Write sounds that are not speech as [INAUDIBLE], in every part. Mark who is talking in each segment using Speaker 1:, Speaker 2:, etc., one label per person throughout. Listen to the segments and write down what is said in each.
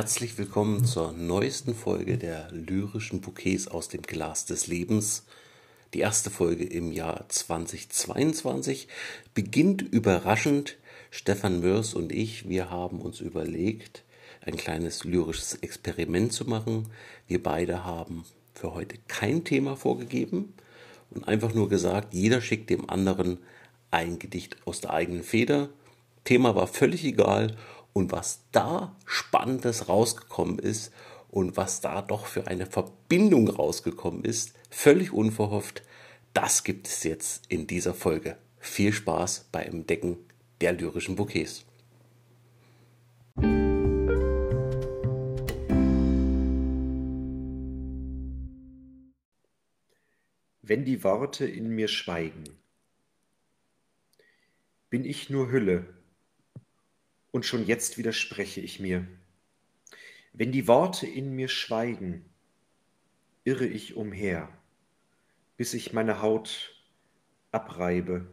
Speaker 1: Herzlich willkommen zur neuesten Folge der lyrischen Bouquets aus dem Glas des Lebens. Die erste Folge im Jahr 2022 beginnt überraschend. Stefan Mörs und ich, wir haben uns überlegt, ein kleines lyrisches Experiment zu machen. Wir beide haben für heute kein Thema vorgegeben und einfach nur gesagt, jeder schickt dem anderen ein Gedicht aus der eigenen Feder. Thema war völlig egal und was da Spannendes rausgekommen ist und was da doch für eine Verbindung rausgekommen ist, völlig unverhofft, das gibt es jetzt in dieser Folge. Viel Spaß beim Entdecken der lyrischen Bouquets.
Speaker 2: Wenn die Worte in mir schweigen, bin ich nur Hülle, und schon jetzt widerspreche ich mir. Wenn die Worte in mir schweigen, irre ich umher, bis ich meine Haut abreibe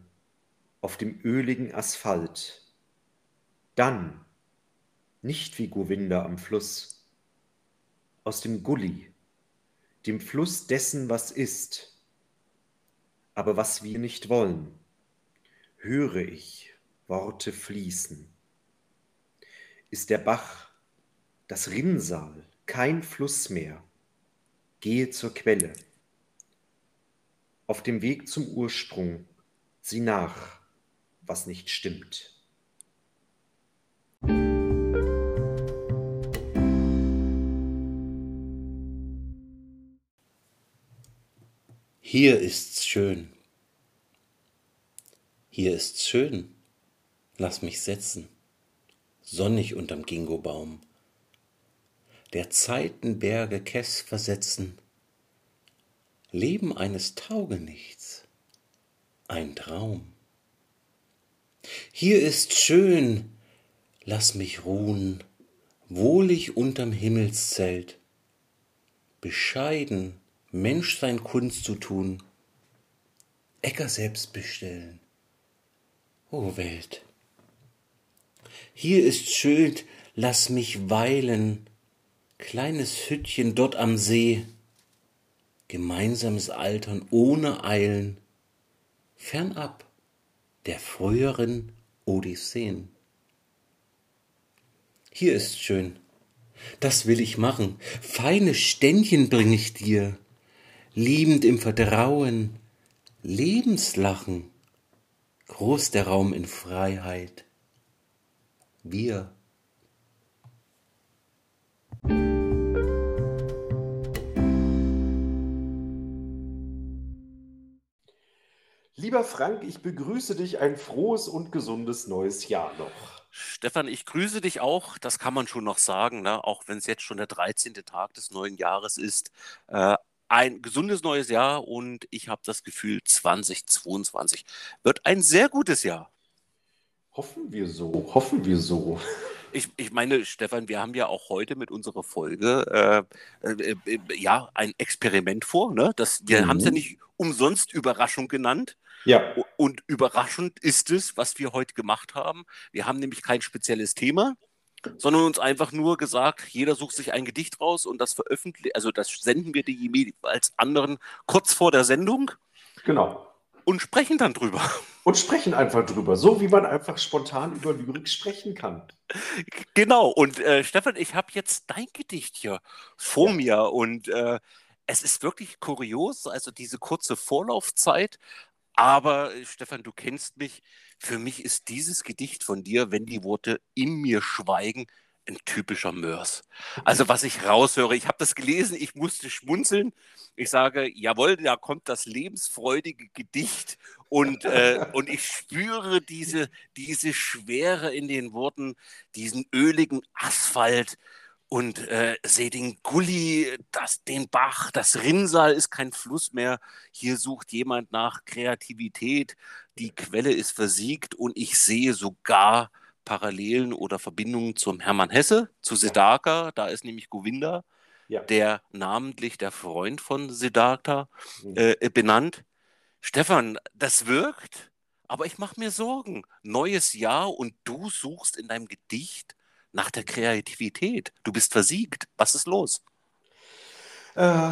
Speaker 2: auf dem öligen Asphalt. Dann, nicht wie Govinda am Fluss, aus dem Gully, dem Fluss dessen, was ist, aber was wir nicht wollen, höre ich Worte fließen ist der Bach, das Rinnsal, kein Fluss mehr. Gehe zur Quelle. Auf dem Weg zum Ursprung sieh nach, was nicht stimmt.
Speaker 1: Hier ist's schön. Hier ist's schön. Lass mich setzen sonnig unterm Gingobaum. Der Zeitenberge Kess versetzen, Leben eines Taugenichts, ein Traum. Hier ist schön, lass mich ruhen, wohlig unterm Himmelszelt, bescheiden Mensch sein Kunst zu tun, Äcker selbst bestellen. O Welt! Hier ist Schild, lass mich weilen, kleines Hüttchen dort am See, gemeinsames Altern ohne Eilen, fernab der früheren Odysseen. Hier ist schön, das will ich machen, feine Ständchen bring ich dir, liebend im Vertrauen, Lebenslachen, groß der Raum in Freiheit wir.
Speaker 2: Lieber Frank, ich begrüße dich ein frohes und gesundes neues Jahr noch.
Speaker 1: Stefan, ich grüße dich auch. Das kann man schon noch sagen, ne? auch wenn es jetzt schon der 13. Tag des neuen Jahres ist. Äh, ein gesundes neues Jahr und ich habe das Gefühl, 2022 wird ein sehr gutes Jahr.
Speaker 2: Hoffen wir so, hoffen wir so.
Speaker 1: Ich, ich meine, Stefan, wir haben ja auch heute mit unserer Folge äh, äh, äh, ja ein Experiment vor. Ne? Das, wir mhm. haben es ja nicht umsonst Überraschung genannt.
Speaker 2: Ja.
Speaker 1: Und überraschend ist es, was wir heute gemacht haben. Wir haben nämlich kein spezielles Thema, sondern uns einfach nur gesagt, jeder sucht sich ein Gedicht raus und das veröffentlichen, also das senden wir die jeweils anderen kurz vor der Sendung.
Speaker 2: Genau
Speaker 1: und sprechen dann drüber.
Speaker 2: Und sprechen einfach drüber, so wie man einfach spontan über Lyrik sprechen kann.
Speaker 1: Genau, und äh, Stefan, ich habe jetzt dein Gedicht hier vor ja. mir und äh, es ist wirklich kurios, also diese kurze Vorlaufzeit. Aber äh, Stefan, du kennst mich. Für mich ist dieses Gedicht von dir, wenn die Worte in mir schweigen, ein typischer Mörs. Also was ich raushöre, ich habe das gelesen, ich musste schmunzeln. Ich sage, jawohl, da kommt das lebensfreudige Gedicht und, äh, und ich spüre diese, diese Schwere in den Worten, diesen öligen Asphalt und äh, sehe den Gully, das, den Bach, das Rinnsal ist kein Fluss mehr. Hier sucht jemand nach Kreativität. Die Quelle ist versiegt und ich sehe sogar Parallelen oder Verbindungen zum Hermann Hesse, zu Siddhartha. Da ist nämlich Govinda, ja. der namentlich der Freund von Siddhartha mhm. äh, benannt. Stefan, das wirkt, aber ich mache mir Sorgen. Neues Jahr und du suchst in deinem Gedicht nach der Kreativität. Du bist versiegt. Was ist los?
Speaker 2: Äh,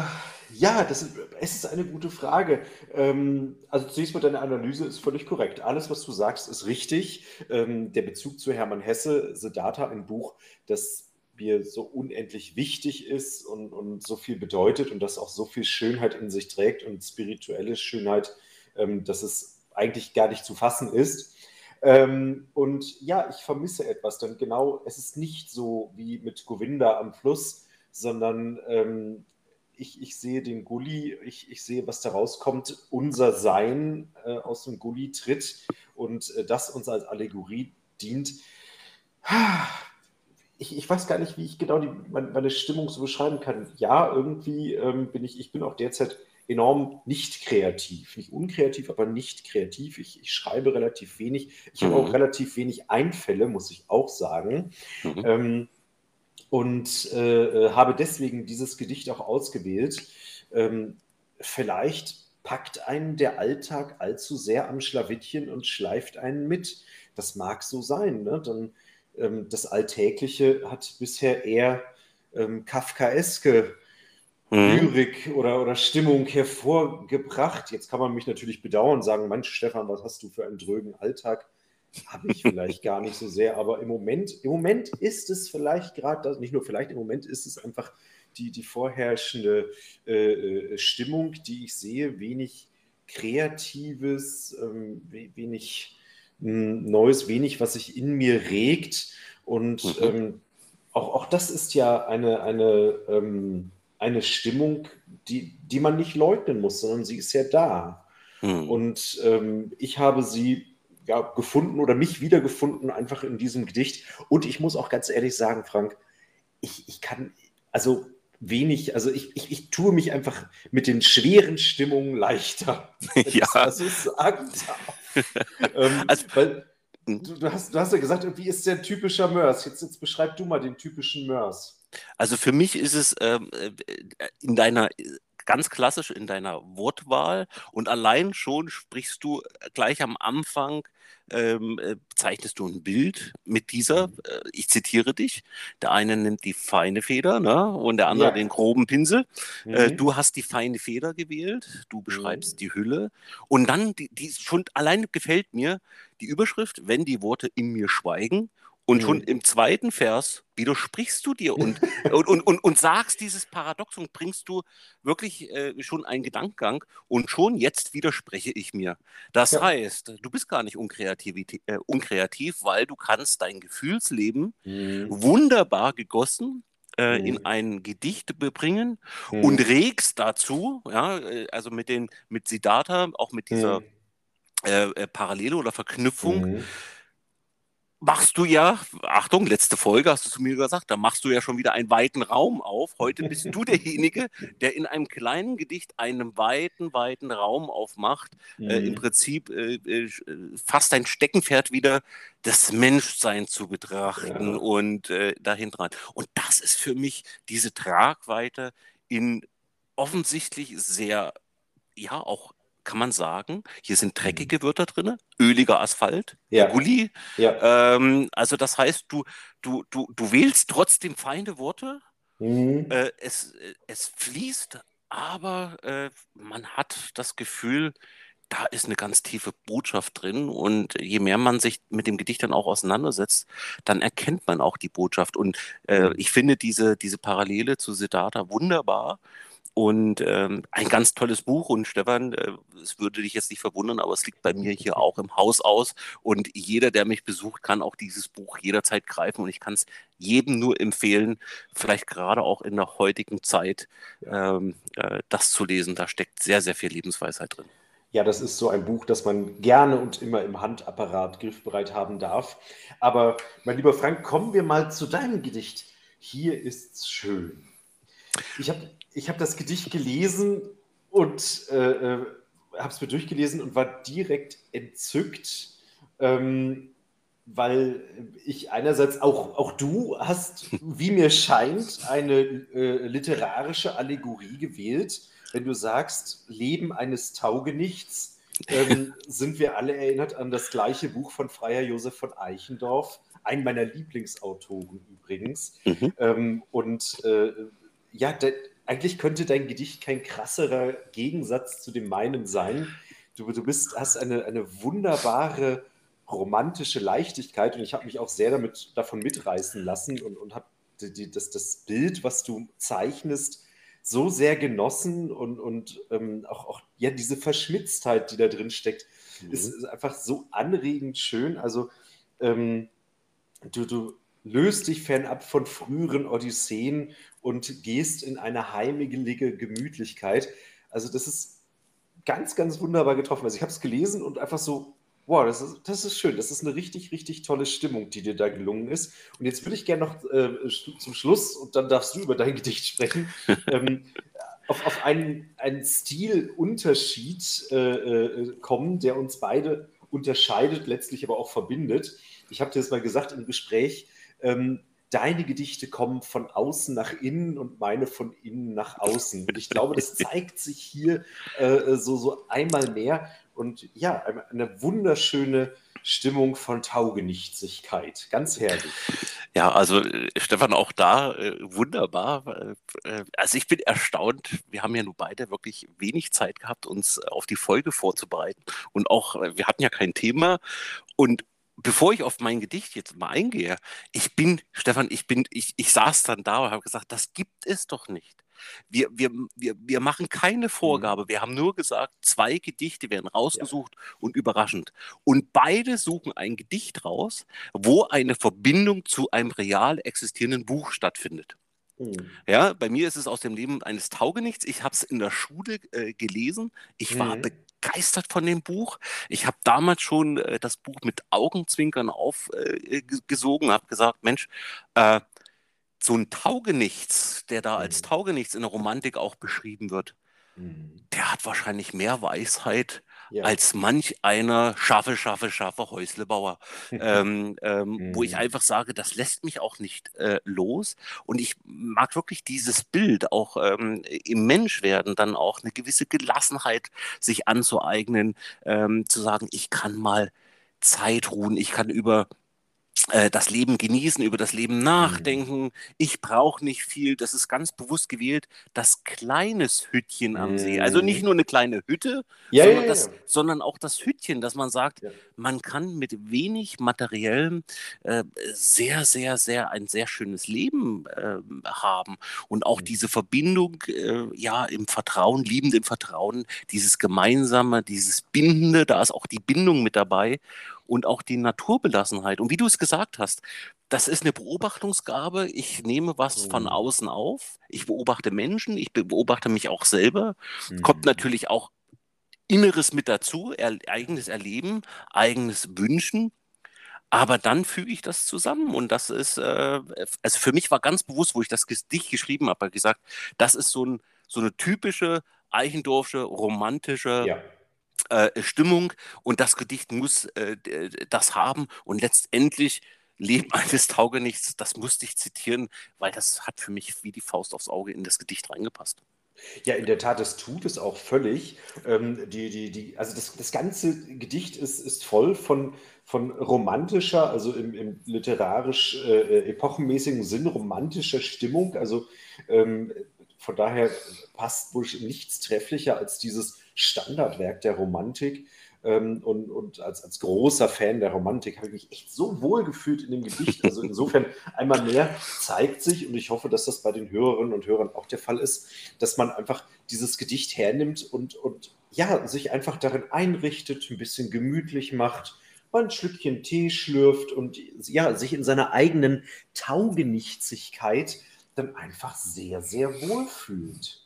Speaker 2: ja, das ist, es ist eine gute Frage. Ähm, also zunächst mal deine Analyse ist völlig korrekt. Alles, was du sagst, ist richtig. Ähm, der Bezug zu Hermann Hesse, Siddhartha, ein Buch, das mir so unendlich wichtig ist und, und so viel bedeutet und das auch so viel Schönheit in sich trägt und spirituelle Schönheit, ähm, dass es eigentlich gar nicht zu fassen ist. Ähm, und ja, ich vermisse etwas, denn genau, es ist nicht so wie mit Govinda am Fluss, sondern ähm, ich, ich sehe den Gully, ich, ich sehe, was da rauskommt, unser Sein äh, aus dem Gully tritt und äh, das uns als Allegorie dient. Ich, ich, weiß gar nicht, wie ich genau die, meine, Stimmung so beschreiben kann. Ja, irgendwie ähm, bin ich, ich bin auch derzeit enorm nicht kreativ. Nicht unkreativ, aber nicht kreativ. Ich, ich schreibe relativ wenig. Ich mhm. habe auch relativ wenig Einfälle, muss ich auch sagen. Mhm. Ähm, und äh, äh, habe deswegen dieses Gedicht auch ausgewählt. Ähm, vielleicht packt einen der Alltag allzu sehr am Schlawittchen und schleift einen mit. Das mag so sein. Ne? Dann, ähm, das Alltägliche hat bisher eher ähm, kafkaeske mhm. Lyrik oder, oder Stimmung hervorgebracht. Jetzt kann man mich natürlich bedauern und sagen, Mensch, Stefan, was hast du für einen drögen Alltag? habe ich vielleicht gar nicht so sehr, aber im Moment, im Moment ist es vielleicht gerade das, nicht nur vielleicht, im Moment ist es einfach die, die vorherrschende äh, äh Stimmung, die ich sehe, wenig Kreatives, ähm, wenig hm, Neues, wenig, was sich in mir regt. Und mhm. ähm, auch, auch das ist ja eine, eine, ähm, eine Stimmung, die, die man nicht leugnen muss, sondern sie ist ja da. Mhm. Und ähm, ich habe sie ja, gefunden oder mich wiedergefunden einfach in diesem Gedicht. Und ich muss auch ganz ehrlich sagen, Frank, ich, ich kann, also wenig, also ich, ich, ich tue mich einfach mit den schweren Stimmungen leichter. [LAUGHS]
Speaker 1: ja.
Speaker 2: Das ist sagen [LAUGHS] ähm, also, weil, hm? du, du, hast, du hast ja gesagt, wie ist der typischer Mörs? Jetzt, jetzt beschreib du mal den typischen Mörs.
Speaker 1: Also für mich ist es ähm, äh, in deiner ganz klassisch in deiner Wortwahl und allein schon sprichst du gleich am Anfang ähm, äh, zeichnest du ein Bild mit dieser, mhm. äh, ich zitiere dich, der eine nimmt die feine Feder ne, und der andere ja. den groben Pinsel. Äh, mhm. Äh, du hast die feine Feder gewählt, du beschreibst mhm. die Hülle und dann, die, die schon allein gefällt mir die Überschrift, wenn die Worte in mir schweigen und schon mhm. im zweiten Vers widersprichst du dir und, [LAUGHS] und, und, und, und, sagst dieses Paradox und bringst du wirklich äh, schon einen Gedankengang und schon jetzt widerspreche ich mir. Das ja. heißt, du bist gar nicht äh, unkreativ, weil du kannst dein Gefühlsleben mhm. wunderbar gegossen äh, mhm. in ein Gedicht bringen mhm. und regst dazu, ja, äh, also mit den mit Siddhartha, auch mit dieser mhm. äh, Parallele oder Verknüpfung mhm machst du ja, Achtung, letzte Folge hast du zu mir gesagt, da machst du ja schon wieder einen weiten Raum auf. Heute bist du [LAUGHS] derjenige, der in einem kleinen Gedicht einen weiten, weiten Raum aufmacht. Mhm. Äh, Im mhm. Prinzip äh, äh, fast ein Steckenpferd wieder, das Menschsein zu betrachten ja. und äh, dahin dran. Und das ist für mich diese Tragweite in offensichtlich sehr, ja, auch kann man sagen, hier sind mhm. dreckige Wörter drin, öliger Asphalt, ja. Gully. Ja. Ähm, also das heißt, du, du, du, du wählst trotzdem feine Worte. Mhm. Äh, es, es fließt, aber äh, man hat das Gefühl, da ist eine ganz tiefe Botschaft drin. Und je mehr man sich mit dem Gedicht dann auch auseinandersetzt, dann erkennt man auch die Botschaft. Und äh, mhm. ich finde diese, diese Parallele zu Siddhartha wunderbar. Und ähm, ein ganz tolles Buch. Und Stefan, äh, es würde dich jetzt nicht verwundern, aber es liegt bei mir hier auch im Haus aus. Und jeder, der mich besucht, kann auch dieses Buch jederzeit greifen. Und ich kann es jedem nur empfehlen, vielleicht gerade auch in der heutigen Zeit, ähm, äh, das zu lesen. Da steckt sehr, sehr viel Lebensweisheit drin.
Speaker 2: Ja, das ist so ein Buch, das man gerne und immer im Handapparat griffbereit haben darf. Aber mein lieber Frank, kommen wir mal zu deinem Gedicht. Hier ist's schön. Ich habe ich habe das Gedicht gelesen und äh, äh habe es mir durchgelesen und war direkt entzückt, ähm, weil ich einerseits auch, auch du hast, wie mir scheint, eine äh, literarische Allegorie gewählt. Wenn du sagst, Leben eines Taugenichts, ähm, [LAUGHS] sind wir alle erinnert an das gleiche Buch von Freier Josef von Eichendorff, einen meiner Lieblingsautoren übrigens. Mhm. Ähm, und äh, ja, de, eigentlich könnte dein Gedicht kein krasserer Gegensatz zu dem meinen sein. Du, du bist, hast eine, eine wunderbare romantische Leichtigkeit und ich habe mich auch sehr damit davon mitreißen lassen und, und habe das, das Bild, was du zeichnest, so sehr genossen und, und ähm, auch, auch ja, diese Verschmitztheit, die da drin steckt, mhm. ist, ist, einfach so anregend schön. Also ähm, du, du löst dich fernab von früheren Odysseen und gehst in eine heimelige Gemütlichkeit. Also das ist ganz, ganz wunderbar getroffen. Also ich habe es gelesen und einfach so, wow, das ist, das ist schön. Das ist eine richtig, richtig tolle Stimmung, die dir da gelungen ist. Und jetzt würde ich gerne noch äh, zum Schluss, und dann darfst du über dein Gedicht sprechen, [LAUGHS] ähm, auf, auf einen, einen Stilunterschied äh, äh, kommen, der uns beide unterscheidet, letztlich aber auch verbindet. Ich habe dir das mal gesagt im Gespräch, ähm, deine Gedichte kommen von außen nach innen und meine von innen nach außen. Und ich glaube, das zeigt sich hier äh, so, so einmal mehr. Und ja, eine wunderschöne Stimmung von Taugenichtsigkeit. Ganz herrlich.
Speaker 1: Ja, also äh, Stefan, auch da äh, wunderbar. Äh, äh, also ich bin erstaunt. Wir haben ja nur beide wirklich wenig Zeit gehabt, uns auf die Folge vorzubereiten. Und auch, äh, wir hatten ja kein Thema. Und bevor ich auf mein Gedicht jetzt mal eingehe, ich bin, Stefan, ich bin, ich, ich saß dann da und habe gesagt, das gibt es doch nicht. Wir, wir, wir, wir machen keine Vorgabe. Mhm. Wir haben nur gesagt, zwei Gedichte werden rausgesucht ja. und überraschend. Und beide suchen ein Gedicht raus, wo eine Verbindung zu einem real existierenden Buch stattfindet. Mhm. Ja, bei mir ist es aus dem Leben eines Taugenichts. Ich habe es in der Schule äh, gelesen. Ich mhm. war begeistert von dem Buch. Ich habe damals schon äh, das Buch mit Augenzwinkern aufgesogen, äh, habe gesagt, Mensch, äh, so ein Taugenichts, der da als mhm. Taugenichts in der Romantik auch beschrieben wird, mhm. der hat wahrscheinlich mehr Weisheit ja. als manch einer schaffe, schaffe, schaffe Häuslebauer, [LAUGHS] ähm, ähm, wo ich mhm. einfach sage, das lässt mich auch nicht äh, los. Und ich mag wirklich dieses Bild, auch ähm, im Menschwerden dann auch eine gewisse Gelassenheit sich anzueignen, ähm, zu sagen, ich kann mal Zeit ruhen, ich kann über das Leben genießen, über das Leben nachdenken. Mhm. Ich brauche nicht viel. Das ist ganz bewusst gewählt. Das kleines Hüttchen am See. Also nicht mhm. nur eine kleine Hütte, ja, sondern, ja, das, sondern, auch das Hüttchen, dass man sagt, man kann mit wenig materiellem äh, sehr, sehr, sehr ein sehr schönes Leben äh, haben. Und auch mhm. diese Verbindung, äh, ja, im Vertrauen, liebend im Vertrauen, dieses Gemeinsame, dieses Bindende, da ist auch die Bindung mit dabei und auch die Naturbelassenheit. Und wie du es gesagt hast, das ist eine Beobachtungsgabe. Ich nehme was mhm. von außen auf. Ich beobachte Menschen, ich beobachte mich auch selber. Mhm. Kommt natürlich auch Inneres mit dazu, er, eigenes Erleben, eigenes Wünschen. Aber dann füge ich das zusammen und das ist, äh, also für mich war ganz bewusst, wo ich das Gedicht geschrieben habe, gesagt, das ist so, ein, so eine typische Eichendorfsche, romantische ja äh, Stimmung und das Gedicht muss äh, das haben und letztendlich Leben [LAUGHS] eines Taugenichts, das musste ich zitieren, weil das hat für mich wie die Faust aufs Auge in das Gedicht reingepasst.
Speaker 2: Ja, in der Tat, das tut es auch völlig. Ähm, die, die, die, also das, das ganze Gedicht ist, ist voll von, von romantischer, also im, im literarisch äh, epochenmäßigen Sinn romantischer Stimmung. Also ähm, von daher passt wohl nichts trefflicher als dieses Standardwerk der Romantik. Ähm, und, und als, als großer Fan der Romantik habe ich mich echt so wohl gefühlt in dem Gedicht. Also insofern [LAUGHS] einmal mehr zeigt sich, und ich hoffe, dass das bei den Hörerinnen und Hörern auch der Fall ist, dass man einfach dieses Gedicht hernimmt und, und ja, sich einfach darin einrichtet, ein bisschen gemütlich macht, mal ein Schlückchen Tee schlürft und ja, sich in seiner eigenen Taugenichtsigkeit dann einfach sehr, sehr wohl fühlt.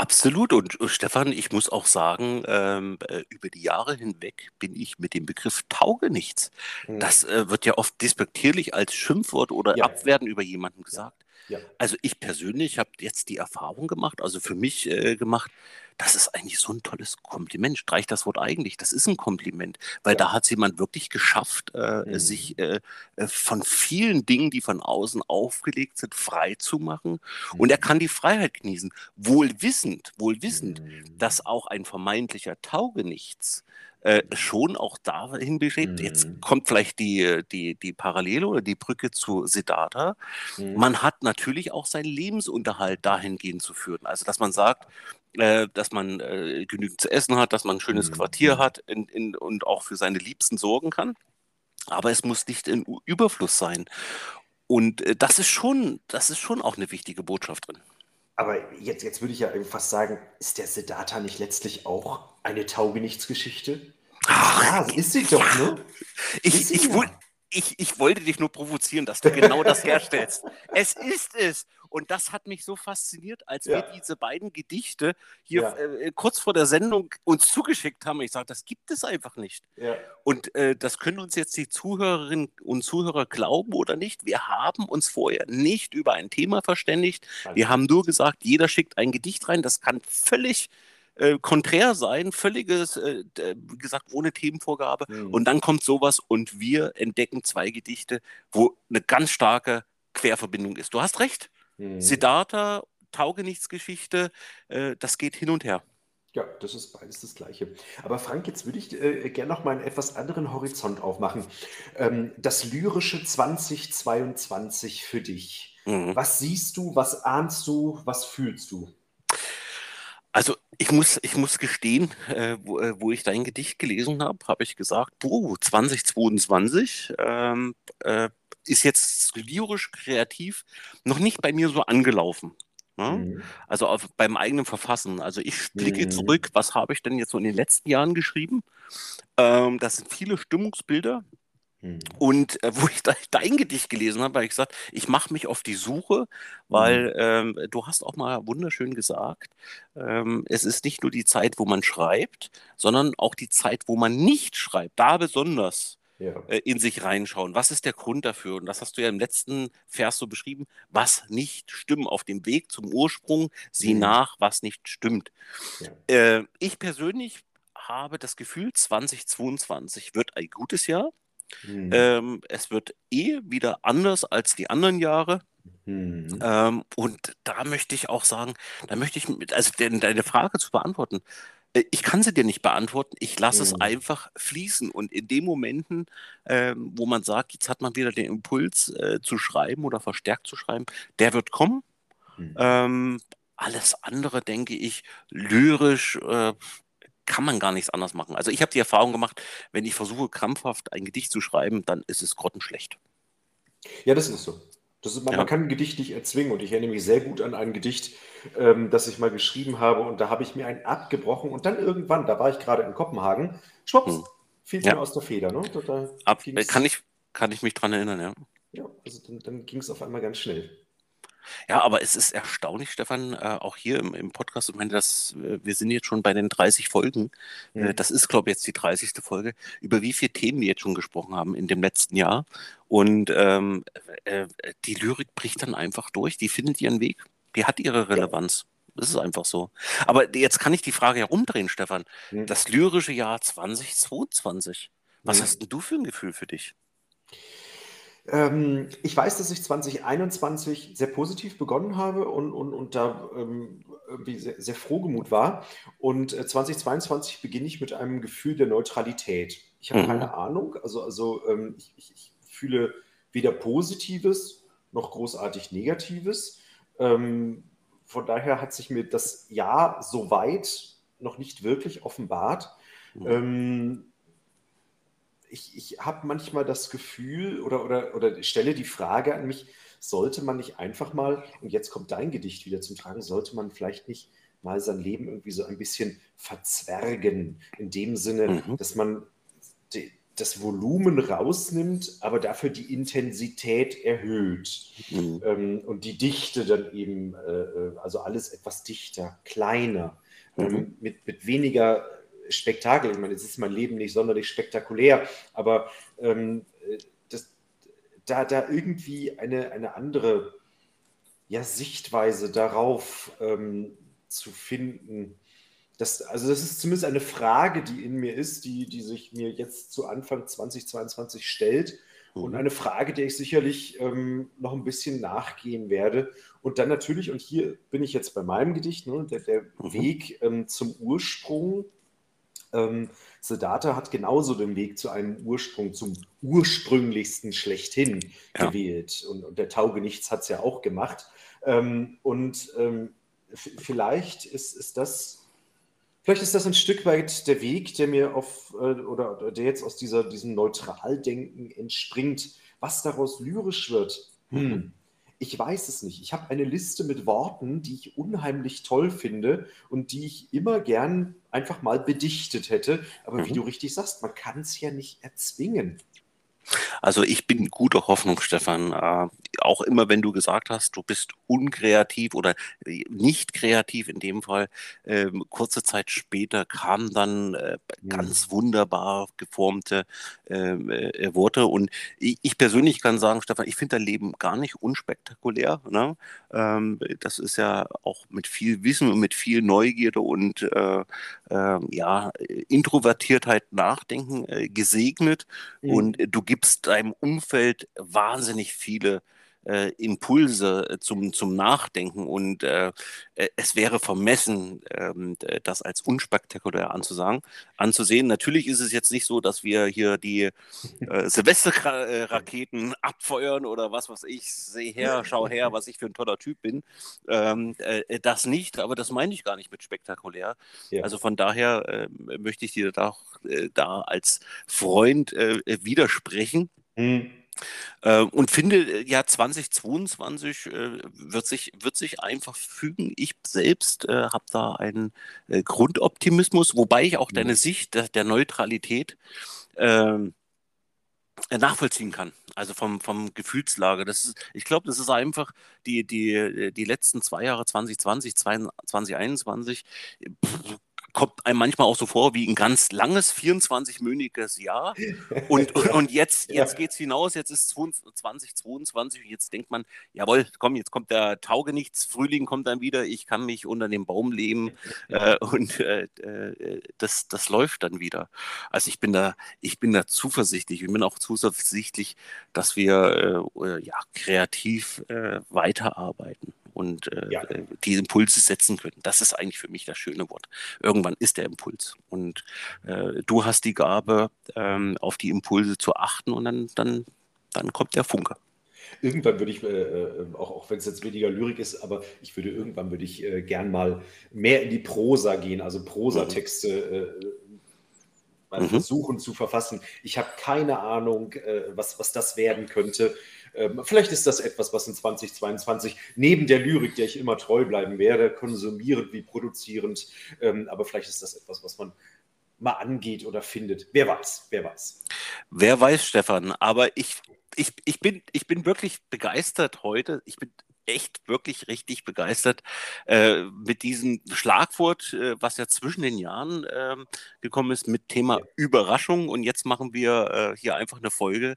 Speaker 1: Absolut. Und äh, Stefan, ich muss auch sagen, ähm, äh, über die Jahre hinweg bin ich mit dem Begriff Taugenichts. Hm. Das äh, wird ja oft despektierlich als Schimpfwort oder ja. Abwerten über jemanden gesagt. Ja. Also ich persönlich habe jetzt die Erfahrung gemacht, also für mich äh, gemacht, das ist eigentlich so ein tolles Kompliment. Streich das Wort eigentlich, das ist ein Kompliment, weil ja. da hat jemand wirklich geschafft, äh, mhm. sich äh, äh, von vielen Dingen, die von außen aufgelegt sind, frei zu machen. Mhm. Und er mhm. kann die Freiheit genießen, wohl wissend, wohl wissend, mhm. dass auch ein vermeintlicher Taugenichts äh, schon auch dahin beschreibt. Mhm. Jetzt kommt vielleicht die, die, die Parallele oder die Brücke zu Siddhartha. Mhm. Man hat natürlich auch seinen Lebensunterhalt dahingehend zu führen. Also, dass man sagt, äh, dass man äh, genügend zu essen hat, dass man ein schönes mhm. Quartier hat in, in, und auch für seine Liebsten sorgen kann. Aber es muss nicht in Überfluss sein. Und äh, das ist schon, das ist schon auch eine wichtige Botschaft drin.
Speaker 2: Aber jetzt, jetzt würde ich ja fast sagen, ist der Siddhartha nicht letztlich auch eine Taugenichtsgeschichte?
Speaker 1: Ach, ja, ist sie doch, ne? Ich, ich, ja. ich, ich wollte dich nur provozieren, dass du genau das herstellst. [LAUGHS] es ist es. Und das hat mich so fasziniert, als ja. wir diese beiden Gedichte hier ja. äh, kurz vor der Sendung uns zugeschickt haben. Ich sage, das gibt es einfach nicht. Ja. Und äh, das können uns jetzt die Zuhörerinnen und Zuhörer glauben oder nicht. Wir haben uns vorher nicht über ein Thema verständigt. Wir haben nur gesagt, jeder schickt ein Gedicht rein. Das kann völlig äh, konträr sein, völliges, äh, wie gesagt, ohne Themenvorgabe. Mhm. Und dann kommt sowas und wir entdecken zwei Gedichte, wo eine ganz starke Querverbindung ist. Du hast recht. Mhm. Siddhartha, Taugenichtsgeschichte, äh, das geht hin und her.
Speaker 2: Ja, das ist beides das Gleiche. Aber Frank, jetzt würde ich äh, gerne noch mal einen etwas anderen Horizont aufmachen. Ähm, das lyrische 2022 für dich. Mhm. Was siehst du, was ahnst du, was fühlst du?
Speaker 1: Also ich muss, ich muss gestehen, äh, wo, äh, wo, ich dein Gedicht gelesen habe, habe ich gesagt, puh, 2022 ähm, äh, ist jetzt lyrisch kreativ noch nicht bei mir so angelaufen. Ne? Mhm. Also auf, beim eigenen Verfassen. Also ich blicke mhm. zurück, was habe ich denn jetzt so in den letzten Jahren geschrieben? Ähm, das sind viele Stimmungsbilder. Mhm. Und äh, wo ich dein Gedicht gelesen habe, habe ich gesagt, ich mache mich auf die Suche, weil mhm. ähm, du hast auch mal wunderschön gesagt, ähm, es ist nicht nur die Zeit, wo man schreibt, sondern auch die Zeit, wo man nicht schreibt. Da besonders ja. äh, in sich reinschauen. Was ist der Grund dafür? Und das hast du ja im letzten Vers so beschrieben. Was nicht stimmt. Auf dem Weg zum Ursprung, sieh mhm. nach, was nicht stimmt. Ja. Äh, ich persönlich habe das Gefühl, 2022 wird ein gutes Jahr. Mhm. Ähm, es wird eh wieder anders als die anderen Jahre. Mhm. Ähm, und da möchte ich auch sagen, da möchte ich, also deine Frage zu beantworten, ich kann sie dir nicht beantworten. Ich lasse es mhm. einfach fließen. Und in den Momenten, ähm, wo man sagt, jetzt hat man wieder den Impuls äh, zu schreiben oder verstärkt zu schreiben, der wird kommen. Mhm. Ähm, alles andere, denke ich, lyrisch äh, kann man gar nichts anders machen. Also ich habe die Erfahrung gemacht, wenn ich versuche, krampfhaft ein Gedicht zu schreiben, dann ist es grottenschlecht.
Speaker 2: Ja, das ist so. Das ist, man, ja. man, kann ein Gedicht nicht erzwingen und ich erinnere mich sehr gut an ein Gedicht, ähm, das ich mal geschrieben habe und da habe ich mir ein abgebrochen und dann irgendwann, da war ich gerade in Kopenhagen, schwupps, hm. fiel es ja. mir aus der Feder. Ne? Da,
Speaker 1: da Ab, kann, ich, kann ich mich dran erinnern, ja.
Speaker 2: Ja, also dann, dann ging es auf einmal ganz schnell.
Speaker 1: Ja, aber es ist erstaunlich, Stefan, äh, auch hier im, im Podcast, ich meine, das, äh, wir sind jetzt schon bei den 30 Folgen. Äh, mhm. das ist, glaube ich, jetzt die 30. Folge, über wie viele Themen wir jetzt schon gesprochen haben in dem letzten Jahr. Und ähm, äh, die Lyrik bricht dann einfach durch, die findet ihren Weg, die hat ihre Relevanz. Das ist einfach so. Aber jetzt kann ich die Frage herumdrehen, Stefan. Mhm. Das lyrische Jahr 2022. Was hast denn du für ein Gefühl für dich?
Speaker 2: Ähm, ich weiß, dass ich 2021 sehr positiv begonnen habe und, und, und da ähm, sehr, sehr frohgemut war. Und äh, 2022 beginne ich mit einem Gefühl der Neutralität. Ich habe mhm. keine Ahnung. Also, also ähm, ich, ich, ich, fühle weder Positives noch großartig Negatives. Ähm, von daher hat sich mir das Jahr soweit noch nicht wirklich offenbart. Mhm. Ähm, ich, ich habe manchmal das Gefühl oder, oder, oder stelle die Frage an mich, sollte man nicht einfach mal, und jetzt kommt dein Gedicht wieder zum Tragen, sollte man vielleicht nicht mal sein Leben irgendwie so ein bisschen verzwergen, in dem Sinne, mhm. dass man die, das Volumen rausnimmt, aber dafür die Intensität erhöht mhm. ähm, und die Dichte dann eben, äh, äh also alles etwas dichter, kleiner, mhm. ähm, mit, mit weniger Spektakel. Ich meine, jetzt ist mein Leben nicht sonderlich spektakulär, aber ähm, das, da, da irgendwie eine, eine andere ja, Sichtweise darauf ähm, zu finden. Das, also das ist zumindest eine Frage, die in mir ist, die, die sich mir jetzt zu Anfang 2022 stellt. Mhm. Und eine Frage, der ich sicherlich ähm, noch ein bisschen nachgehen werde. Und dann natürlich, und hier bin ich jetzt bei meinem Gedicht, ne, der, der mhm. Weg ähm, zum Ursprung Ähm, Siddhartha hat genauso den Weg zu einem Ursprung, zum ursprünglichsten schlechthin ja. gewählt. Und, und, der Taugenichts hat es ja auch gemacht. Ähm, und ähm, vielleicht ist, ist das Vielleicht ist das ein Stück weit der Weg, der mir auf äh, oder der jetzt aus dieser, diesem Neutraldenken entspringt. Was daraus lyrisch wird, hm, ich weiß es nicht. Ich habe eine Liste mit Worten, die ich unheimlich toll finde und die ich immer gern einfach mal bedichtet hätte. Aber mhm. wie du richtig sagst, man kann es ja nicht erzwingen.
Speaker 1: Also ich bin guter Hoffnung, Stefan. Äh, auch immer, wenn du gesagt hast, du bist unkreativ oder äh, nicht kreativ in dem Fall, äh, kurze Zeit später kamen dann äh, ganz wunderbar geformte ähm, äh, Worte. Und ich, ich, persönlich kann sagen, Stefan, ich finde dein Leben gar nicht unspektakulär. Ne? Ähm, das ist ja auch mit viel Wissen und mit viel Neugierde und äh, ähm, ja, Introvertiertheit nachdenken gesegnet. Mhm. Und du gibst deinem Umfeld wahnsinnig viele äh, Impulse äh, zum, zum Nachdenken und äh, äh, es wäre vermessen, ähm, das als unspektakulär anzusagen, anzusehen. Natürlich ist es jetzt nicht so, dass wir hier die äh, [LAUGHS] Silvesterraketen abfeuern oder was weiß ich, seh her, schau her, was ich für ein toller Typ bin. Ähm, äh, das nicht, aber das meine ich gar nicht mit spektakulär. Ja. Also von daher möchte ich dir da, da als Freund widersprechen. Mhm. Äh, und finde, äh, ja, 2022 äh, wird, sich, wird sich einfach fügen. Ich selbst äh, habe da einen äh, Grundoptimismus, wobei ich auch deine mhm. Sicht der, der Neutralität ähm, äh, nachvollziehen kann. Also vom, vom Gefühlslage. Das ist, ich glaube, das ist einfach die, die, die letzten zwei Jahre, 2020, 2021, pff, kommt einem manchmal auch so vor wie ein ganz langes 24-mönniges Jahr. Und, und, und jetzt, jetzt geht es hinaus, jetzt ist 2022 und jetzt denkt man, jawohl, komm, jetzt kommt der Taugenichts, Frühling kommt dann wieder, ich kann mich unter dem Baum leben [LAUGHS] äh, und äh, äh, das, das läuft dann wieder. Also ich bin da, ich bin da zuversichtlich, ich bin auch zuversichtlich, dass wir äh, äh, ja, kreativ äh, weiterarbeiten und äh, ja. Die Impulse setzen können. Das ist eigentlich für mich das schöne Wort. Irgendwann ist der Impuls. Und äh, du hast die Gabe, ähm, auf die Impulse zu achten und dann, dann, dann kommt der Funke.
Speaker 2: Irgendwann würde ich, äh, äh auch, auch wenn es jetzt weniger Lyrik ist, aber ich würde irgendwann würde ich äh, gern mal mehr in die Prosa gehen, also Prosatexte äh, mal mhm. versuchen zu verfassen. Ich habe keine Ahnung, äh, was, was das werden könnte. Ähm, vielleicht ist das etwas, was in 2022 neben der Lyrik, der ich immer treu bleiben werde, konsumierend wie produzierend, ähm, aber vielleicht ist das etwas, was man mal angeht oder findet. Wer weiß, wer weiß.
Speaker 1: Wer weiß, Stefan, aber ich, ich, ich, bin, ich bin wirklich begeistert heute. Ich bin echt wirklich richtig begeistert äh, mit diesem Schlagwort, äh, was ja zwischen den Jahren äh, gekommen ist mit Thema ja. Überraschung. Und jetzt machen wir äh, hier einfach eine Folge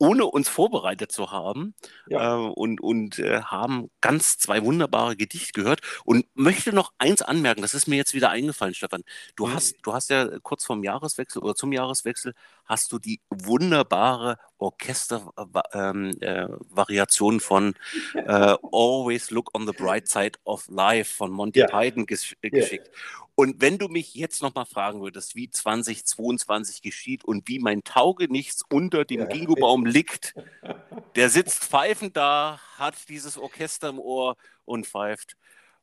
Speaker 1: ohne uns vorbereitet zu haben ja. äh, und, und äh, haben ganz zwei wunderbare Gedichte gehört und möchte noch eins anmerken, das ist mir jetzt wieder eingefallen, Stefan. Du mhm. hast, du hast ja kurz vorm Jahreswechsel oder zum Jahreswechsel hast du die wunderbare Orchestervariation ähm, äh, von [LAUGHS] äh, Always Look on the Bright Side of Life von Monty ja. Python ges äh, geschickt. Ja. Und wenn du mich jetzt nochmal fragen würdest, wie 2022 geschieht und wie mein Taugenichts unter dem ja. Gingobaum liegt, [LAUGHS] der sitzt pfeifend da, hat dieses Orchester im Ohr und pfeift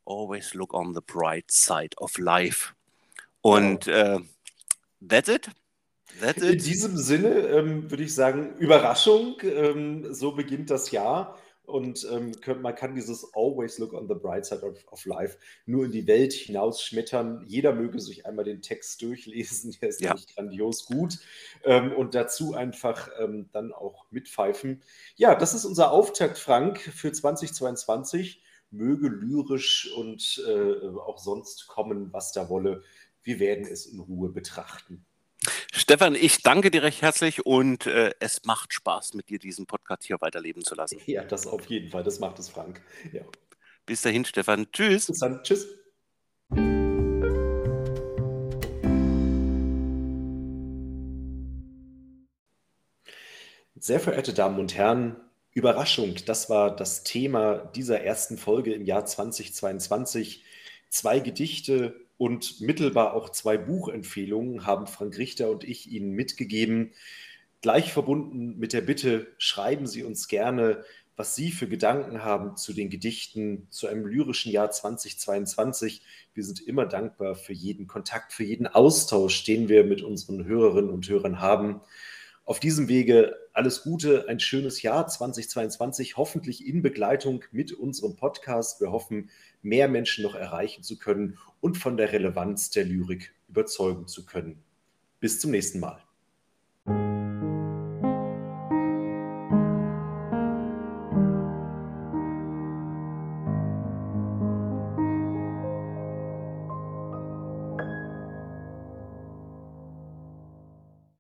Speaker 1: Always look on the bright side of life. Und äh, that's it.
Speaker 2: In diesem Sinne ähm, würde ich sagen, Überraschung, ähm, so beginnt das Jahr. Und ähm, man kann dieses Always Look on the Bright Side of, of, Life nur in die Welt hinausschmettern. Jeder möge sich einmal den Text durchlesen, der ist ja. nämlich grandios gut. Ähm, und dazu einfach ähm, dann auch mitpfeifen. Ja, das ist unser Auftakt, Frank, für 2022. Möge lyrisch und äh, auch sonst kommen, was da wolle. Wir werden es in Ruhe betrachten.
Speaker 1: Stefan, ich danke dir recht herzlich und äh, es macht Spaß, mit dir diesen Podcast hier weiterleben zu lassen.
Speaker 2: Ja, das auf jeden Fall. Das macht es, Frank. Ja.
Speaker 1: Bis dahin, Stefan. Tschüss.
Speaker 2: Bis dann. Tschüss. Sehr verehrte Damen und Herren, Überraschung, das war das Thema dieser ersten Folge im Jahr 2022. Zwei Gedichte und mittelbar auch zwei Buchempfehlungen haben Frank Richter und ich Ihnen mitgegeben. Gleich verbunden mit der Bitte, schreiben Sie uns gerne, was Sie für Gedanken haben zu den Gedichten zu einem lyrischen Jahr 2022. Wir sind immer dankbar für jeden Kontakt, für jeden Austausch, den wir mit unseren Hörerinnen und Hörern haben. Auf diesem Wege alles Gute, ein schönes Jahr 2022, hoffentlich in Begleitung mit unserem Podcast. Wir hoffen, mehr Menschen noch erreichen zu können und von der Relevanz der Lyrik überzeugen zu können. Bis zum nächsten Mal.